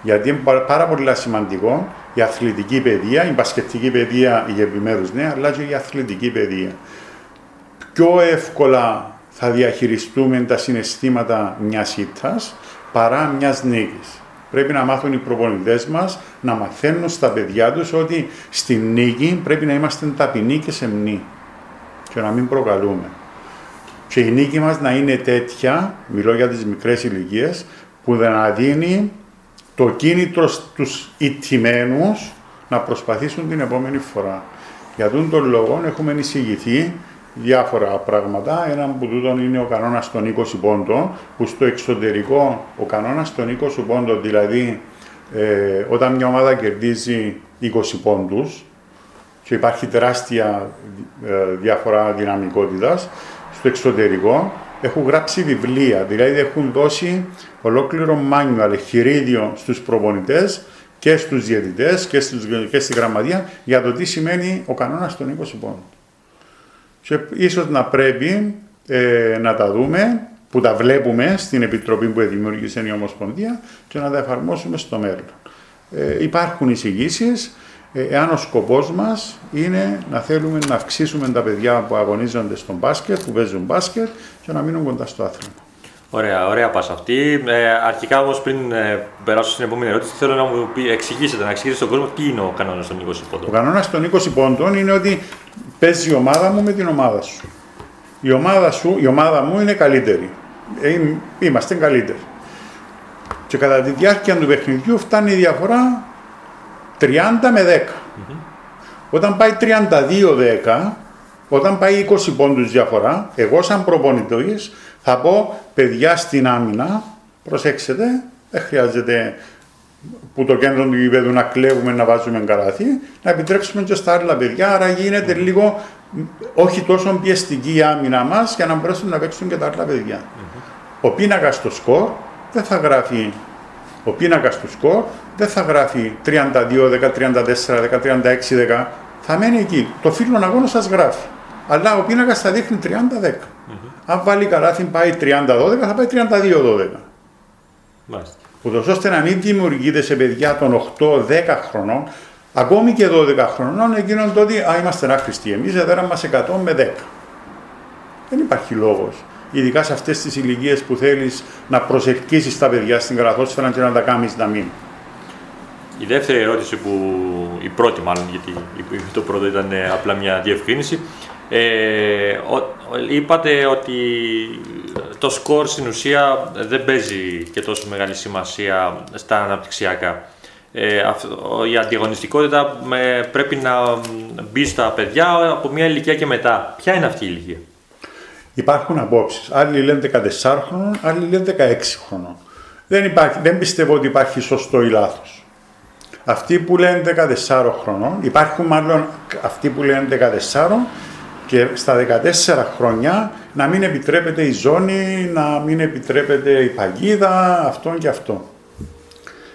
Γιατί είναι πα- πάρα πολύ σημαντικό η αθλητική παιδεία, η μπασκετική παιδεία, η επιμέρους ναι, αλλά και η αθλητική παιδεία. Πιο εύκολα θα διαχειριστούμε τα συναισθήματα μιας ήττας παρά μιας νίκης. Πρέπει να μάθουν οι προπονητές μας να μαθαίνουν στα παιδιά τους ότι στη νίκη πρέπει να είμαστε ταπεινοί και σεμνοί και να μην προκαλούμε. Και η νίκη μας να είναι τέτοια, μιλώ για τις μικρές ηλικίες, που δεν να δίνει το κίνητρο στους ιτημένους να προσπαθήσουν την επόμενη φορά. Για τον τον λόγο έχουμε εισηγηθεί διάφορα πράγματα. Ένα από τούτον είναι ο κανόνας των 20 πόντων, που στο εξωτερικό ο κανόνας των 20 πόντων, δηλαδή ε, όταν μια ομάδα κερδίζει 20 πόντους και υπάρχει τεράστια ε, διαφορά δυναμικότητας στο εξωτερικό, έχουν γράψει βιβλία, δηλαδή έχουν δώσει ολόκληρο manual, χειρίδιο στους προπονητές και στους διαιτητές και, στους, και στη γραμματεία για το τι σημαίνει ο κανόνας των 20 πόντων. Και ίσως να πρέπει ε, να τα δούμε, που τα βλέπουμε στην Επιτροπή που δημιούργησε η Ομοσπονδία και να τα εφαρμόσουμε στο μέλλον. Ε, υπάρχουν εισηγήσεις. Ε, εάν ο σκοπός μας είναι να θέλουμε να αυξήσουμε τα παιδιά που αγωνίζονται στον μπάσκετ, που παίζουν μπάσκετ και να μείνουν κοντά στο άθλημα. Ωραία, ωραία πας αυτή. Ε, αρχικά όμως, πριν ε, περάσω στην επόμενη ερώτηση, θέλω να μου πει, εξηγήσετε, να εξηγήσετε στον κόσμο τι είναι ο κανόνας των 20 πόντων. Ο κανόνας των 20 πόντων είναι ότι παίζει η ομάδα μου με την ομάδα σου. Η ομάδα, σου, η ομάδα μου είναι καλύτερη. Ε, είμαστε καλύτεροι. Και κατά τη διάρκεια του παιχνιδιού φτάνει η διαφορά 30 με 10. Όταν πάει 32-10, όταν πάει 20 πόντους διαφορά, εγώ σαν προπονητής θα πω παιδιά στην άμυνα, προσέξτε, δεν χρειάζεται που το κέντρο του γηπέδου να κλέβουμε, να βάζουμε καράθι, να επιτρέψουμε και στα άλλα παιδιά, άρα γίνεται λίγο όχι τόσο πιεστική η άμυνα μας για να μπορέσουν να παίξουν και τα άλλα παιδιά. Ο πίνακας στο σκορ δεν θα γράφει. Ο πίνακας του σκορ δεν θα γράφει 32, 10, 34, 10, 36, 10. Θα μένει εκεί. Το φίλο αγώνας σας γράφει. Αλλά ο πίνακας θα δείχνει 30-10. Mm-hmm. Αν βάλει καλάθι πάει 30-12, θα πάει 32-12. Μάλιστα. Ούτως ώστε να μην δημιουργείται σε παιδιά των 8-10 χρονών, ακόμη και 12 χρονών, εκείνον το ότι α, είμαστε άχρηστοι εμείς, εδώ μα 100 με 10. Δεν υπάρχει λόγος. Ειδικά σε αυτές τις ηλικίες που θέλεις να προσελκύσεις τα παιδιά στην καραθόσφαιρα και να τα κάνεις να μείνουν. Η δεύτερη ερώτηση που, η πρώτη μάλλον, γιατί το πρώτο ήταν απλά μια διευκρίνηση. Ε, είπατε ότι το σκορ στην ουσία δεν παίζει και τόσο μεγάλη σημασία στα αναπτυξιακά. Ε, η αντιγωνιστικότητα πρέπει να μπει στα παιδιά από μια ηλικία και μετά. Ποια είναι αυτή η ηλικία; Υπάρχουν απόψεις. Άλλοι λένε 14 χρονών, άλλοι λένε 16 χρονών. Δεν, υπάρχει, δεν πιστεύω ότι υπάρχει σωστό ή λάθος. Αυτοί που λένε 14 χρονών, υπάρχουν μάλλον αυτοί που λένε 14 και στα 14 χρόνια να μην επιτρέπεται η ζώνη, να μην επιτρέπεται η παγίδα, αυτό και αυτό.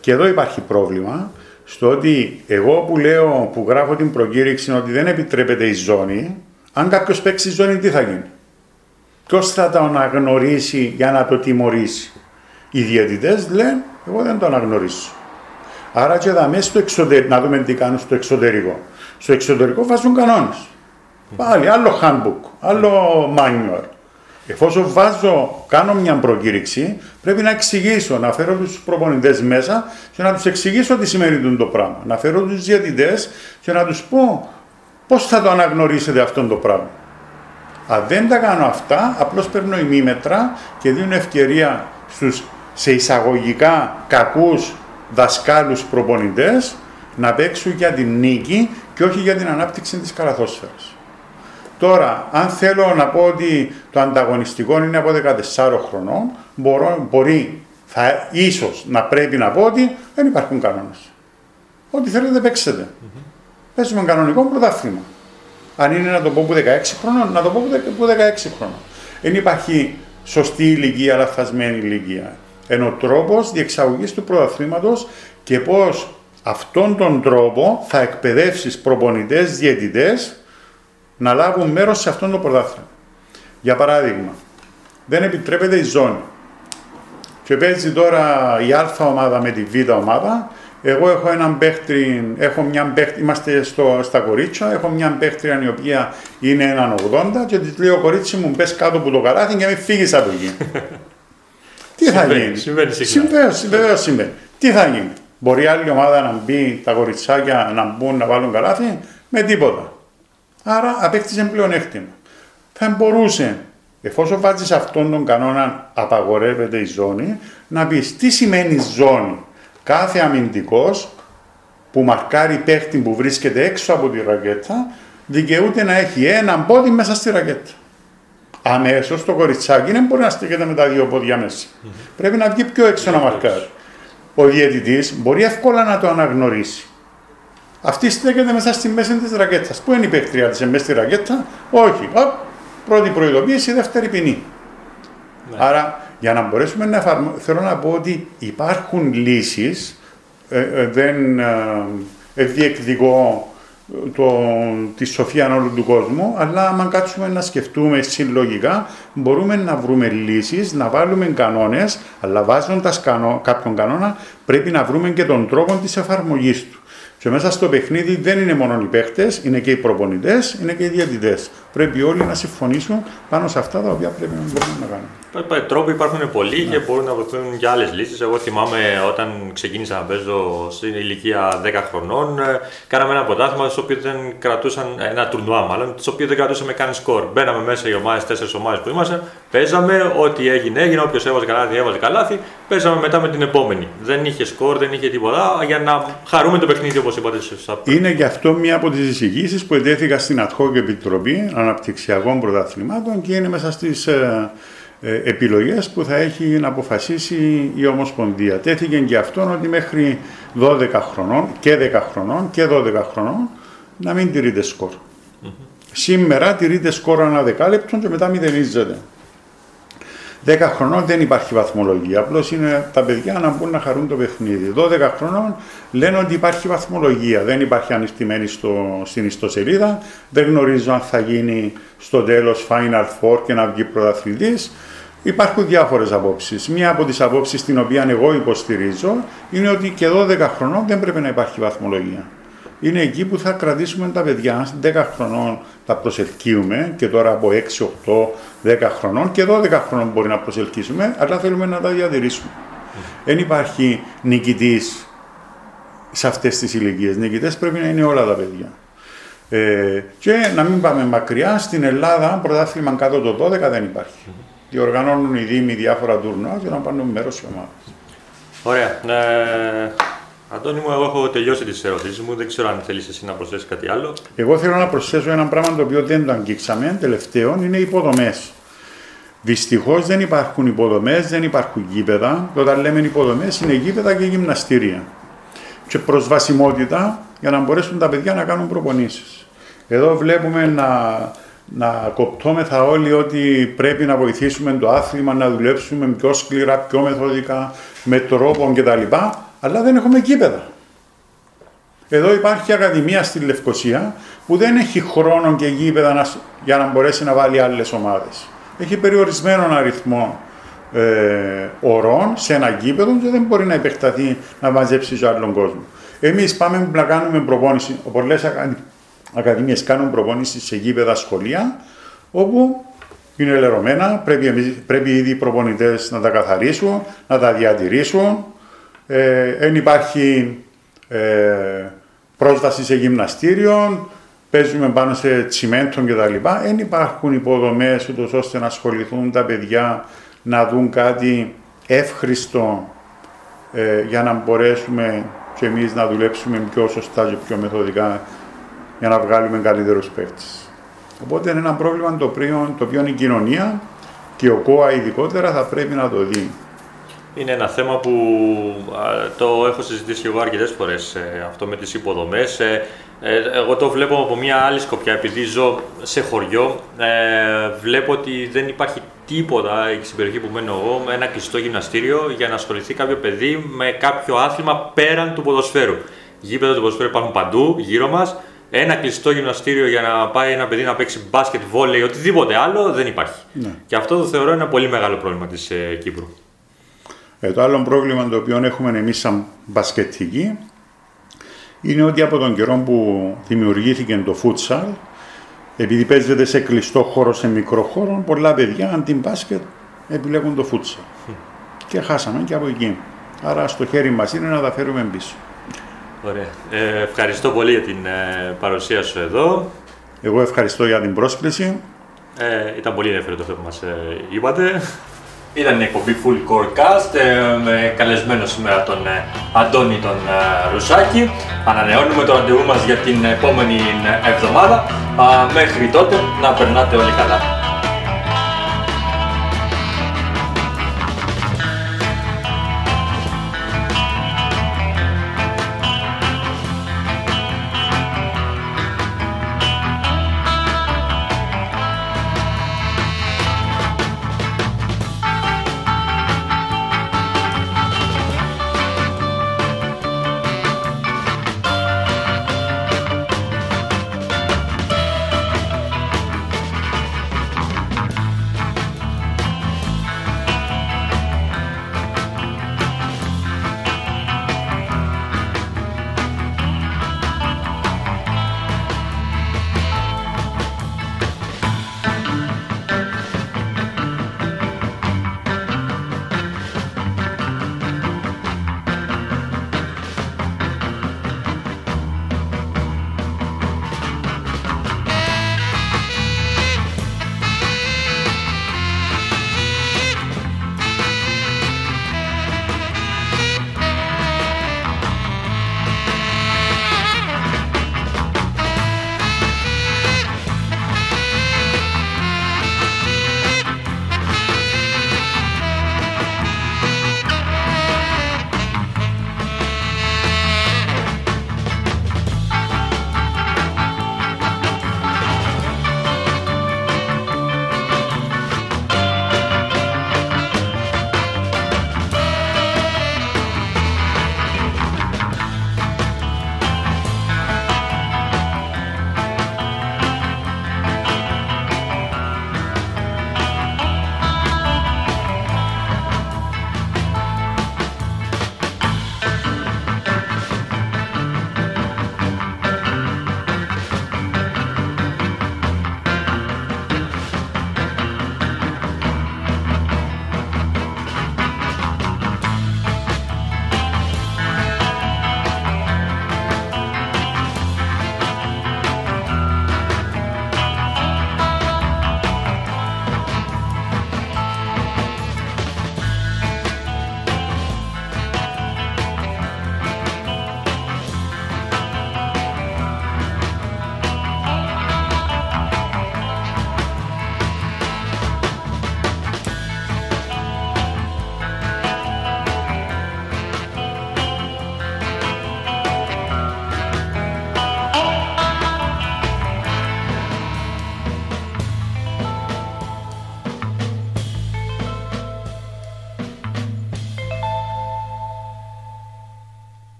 Και εδώ υπάρχει πρόβλημα, στο ότι εγώ που λέω, που γράφω την προκήρυξη ότι δεν επιτρέπεται η ζώνη, αν κάποιος παίξει ζώνη τι θα γίνει; Ποιος θα το αναγνωρίσει για να το τιμωρήσει; Οι διαιτητές λένε, εγώ δεν το αναγνωρίσω. Άρα και εδώ μέσα στο εξωτερικό, να δούμε τι κάνουν στο εξωτερικό. Στο εξωτερικό βάζουν κανόνες. Πάλι άλλο handbook, άλλο manual. Εφόσον βάζω, κάνω μια προκήρυξη, πρέπει να εξηγήσω, να φέρω τους προπονητές μέσα και να τους εξηγήσω τι σημαίνει το πράγμα. Να φέρω τους διαιτητές και να τους πω πώς θα το αναγνωρίσετε αυτό το πράγμα. Αν δεν τα κάνω αυτά, απλώς παίρνω ημίμετρα και δίνω ευκαιρία στους σε εισαγωγικά κακούς δασκάλους προπονητές να παίξουν για την νίκη και όχι για την ανάπτυξη της καλαθόσφαιρας. Τώρα, αν θέλω να πω ότι το ανταγωνιστικό είναι από 14 χρονών, μπορώ, μπορεί, θα, ίσως να πρέπει να πω ότι δεν υπάρχουν κανόνες. Ό,τι θέλετε παίξετε. Mm-hmm. Παίζουμε κανονικό πρωτάθλημα. Αν είναι να το πω που 16 χρονών, να το πω που 16 χρονών. Δεν υπάρχει σωστή ηλικία, λαθασμένη ηλικία. Ενώ τρόπος διεξαγωγής του πρωταθλήματος και πώς αυτόν τον τρόπο θα εκπαιδεύσεις προπονητές, διαιτητές να λάβουν μέρος σε αυτόν το πρωτάθλημα. Για παράδειγμα, δεν επιτρέπεται η ζώνη. Και παίζει τώρα η Α ομάδα με τη Β ομάδα. Εγώ έχω έναν παίχτρι, έχω μια παίχτρι, είμαστε στο, στα κορίτσια, έχω μια παίχτρια η οποία είναι έναν 80 και της λέει ο κορίτσι μου πες κάτω από το καράθι και μην φύγεις από εκεί. Τι θα γίνει; Συμβαίνει Συμβαίνει, συμβαίνει. Τι θα γίνει; Μπορεί άλλη ομάδα να μπει, τα κοριτσάκια να μπουν να βάλουν καλάθι, με τίποτα. Άρα απέκτησε πλεονέκτημα. Θα μπορούσε, εφόσον βάζεις αυτόν τον κανόνα, απαγορεύεται η ζώνη, να πεις τι σημαίνει ζώνη. Κάθε αμυντικός που μαρκάρει παίχτη που βρίσκεται έξω από τη ρακέτα, δικαιούται να έχει ένα πόδι μέσα στη ρακέτα. Αμέσως το κοριτσάκι δεν μπορεί να στέκεται με τα δύο πόδια μέσα. Πρέπει να βγει πιο έξω να μαρκάρει. ο διαιτητής μπορεί εύκολα να το αναγνωρίσει. Αυτή στέκεται μέσα στη μέση της ρακέτας. Πού είναι η παίκτρια της, μέσα στη ρακέτα, Όχι. Οπ, πρώτη προειδοποίηση, δεύτερη ποινή. Άρα, για να μπορέσουμε να εφαρμόσουμε, θέλω να πω ότι υπάρχουν λύσεις. Ε, ε, δεν ε, διεκδικώ το, τη σοφία όλου του κόσμου, αλλά αν κάτσουμε να σκεφτούμε συλλογικά, μπορούμε να βρούμε λύσεις, να βάλουμε κανόνες, αλλά βάζοντας κανό, κάποιον κανόνα πρέπει να βρούμε και τον τρόπο της εφαρμογής του. Και μέσα στο παιχνίδι δεν είναι μόνο οι παίχτες, είναι και οι προπονητές, είναι και οι διαιτητές. Πρέπει όλοι να συμφωνήσουν πάνω σε αυτά τα οποία πρέπει να μπορούμε να κάνουμε. Τρόποι υπάρχουν πολλοί και μπορούν να βρεθούν και άλλες λύσεις. Εγώ θυμάμαι όταν ξεκίνησα να παίζω στην ηλικία 10 χρονών, ε, κάναμε ένα πρωτάθλημα στο οποίο δεν κρατούσαν, ένα τουρνουά μάλλον, στο οποίο δεν κρατούσαμε καν σκορ. Μπαίναμε μέσα οι ομάδες, τέσσερις ομάδες που ήμασταν, παίζαμε, ό,τι έγινε έγινε, όποιος έβαζε καλάθι, έβαζε καλάθι, παίζαμε μετά με την επόμενη. Δεν είχε σκορ, δεν είχε τίποτα για να χαρούμε το παιχνίδι όπως είπατε σωστά. Είναι γι' αυτό μία από τις εισηγήσεις που ετέθηκα στην Ad Επιτροπή Αναπτυξιακών Πρωταθλημάτων και είναι μέσα στις ε, ε, επιλογές που θα έχει να αποφασίσει η Ομοσπονδία. Τέθηκε και αυτόν ότι μέχρι 12 χρονών και 10 χρονών και 12 χρονών να μην τηρείται σκορ. Σήμερα τηρείται σκορ ένα δεκάλεπτο και μετά μηδενίζεται. 10 χρονών δεν υπάρχει βαθμολογία. Απλώς είναι τα παιδιά να μπουν να χαρούν το παιχνίδι. 12 χρονών λένε ότι υπάρχει βαθμολογία. Δεν υπάρχει ανοιχτημένη στο, στην ιστοσελίδα. Δεν γνωρίζω αν θα γίνει στο τέλος Final Four και να βγει πρωταθλητής. Υπάρχουν διάφορες απόψεις. Μία από τις απόψεις την οποία εγώ υποστηρίζω είναι ότι και 12 χρονών δεν πρέπει να υπάρχει βαθμολογία είναι εκεί που θα κρατήσουμε τα παιδιά. 10 χρονών τα προσελκύουμε και τώρα από 6, 8, 10 χρονών και 12 χρονών μπορεί να προσελκύσουμε, αλλά θέλουμε να τα διατηρήσουμε. Δεν υπάρχει νικητής σε αυτές τις ηλικίες. Νικητές πρέπει να είναι όλα τα παιδιά. Ε, και να μην πάμε μακριά, στην Ελλάδα πρωτάθλημα κάτω το 12 δεν υπάρχει. Διοργανώνουν οι Δήμοι διάφορα τουρνουά για να πάρουν μέρος οι ομάδες. Ωραία. Ε, Αντώνη μου, εγώ έχω τελειώσει τις ερωτήσεις μου. Δεν ξέρω αν θέλεις εσύ να προσθέσεις κάτι άλλο. Εγώ θέλω να προσθέσω ένα πράγμα το οποίο δεν το αγγίξαμε. Τελευταίο είναι οι υποδομές. Δυστυχώς δεν υπάρχουν υποδομές, δεν υπάρχουν γήπεδα. Και όταν λέμε υποδομές, είναι γήπεδα και γυμναστήρια. Και προσβασιμότητα για να μπορέσουν τα παιδιά να κάνουν προπονήσεις. Εδώ βλέπουμε να, να κοπτώμεθα όλοι ότι πρέπει να βοηθήσουμε το άθλημα, να δουλέψουμε πιο σκληρά, πιο μεθοδικά, με τρόπο κτλ αλλά δεν έχουμε κήπεδα. Εδώ υπάρχει ακαδημία στη Λευκοσία που δεν έχει χρόνο και γήπεδα για να μπορέσει να βάλει άλλες ομάδες. Έχει περιορισμένο αριθμό ε, ορών σε ένα γήπεδο και δεν μπορεί να επεκταθεί να μαζέψει σε άλλον κόσμο. Εμείς πάμε να κάνουμε προπόνηση. Πολλέ ακαδημίες κάνουν προπόνηση σε γήπεδα σχολεία, όπου είναι λερωμένα. Πρέπει, πρέπει ήδη οι προπονητές να τα καθαρίσουν, να τα διατηρήσουν, δεν υπάρχει ε, πρόσβαση σε γυμναστήριο, παίζουμε πάνω σε τσιμέντο κτλ. Δεν υπάρχουν υποδομές ώστε να ασχοληθούν τα παιδιά να δουν κάτι εύχριστο ε, για να μπορέσουμε και εμείς να δουλέψουμε πιο σωστά και πιο μεθοδικά για να βγάλουμε καλύτερους παίκτες. Οπότε είναι ένα πρόβλημα το οποίο, το οποίο η κοινωνία και ο ΚΟΑ ειδικότερα θα πρέπει να το δει. Είναι ένα θέμα που το έχω συζητήσει εγώ αρκετές φορές ε, αυτό με τις υποδομές. Ε, ε, εγώ το βλέπω από μια άλλη σκοπιά, επειδή ζω σε χωριό. βλέπω ότι δεν υπάρχει τίποτα στην περιοχή που μένω εγώ με ένα κλειστό γυμναστήριο για να ασχοληθεί κάποιο παιδί με κάποιο άθλημα πέραν του ποδοσφαίρου. Γήπεδα του ποδοσφαίρου υπάρχουν παντού γύρω μας. Ένα κλειστό γυμναστήριο για να πάει ένα παιδί να παίξει μπάσκετ, βόλεϊ, οτιδήποτε άλλο δεν υπάρχει. Ναι. Και αυτό το θεωρώ ένα πολύ μεγάλο πρόβλημα της Κύπρου. Ε, το άλλο πρόβλημα το οποίο έχουμε εμείς σαν μπασκετικοί είναι ότι από τον καιρό που δημιουργήθηκε το futsal, επειδή παίζεται σε κλειστό χώρο, σε μικρό χώρο, πολλά παιδιά αντί μπάσκετ επιλέγουν το futsal. Και χάσαμε και από εκεί. Άρα στο χέρι μας είναι να τα φέρουμε πίσω. Ωραία. Ε, ευχαριστώ πολύ για την ε, παρουσία σου εδώ. Εγώ ευχαριστώ για την πρόσκληση. Ε, ήταν πολύ ενδιαφέρον το θέμα που μας ε, είπατε. Ήταν η εκπομπή Full Core Cast ε, με καλεσμένο σήμερα τον ε, Αντώνη τον ε, Ρουσάκη. Ανανεώνουμε το ραντεβού μας για την επόμενη εβδομάδα. Μέχρι τότε να περνάτε όλοι καλά.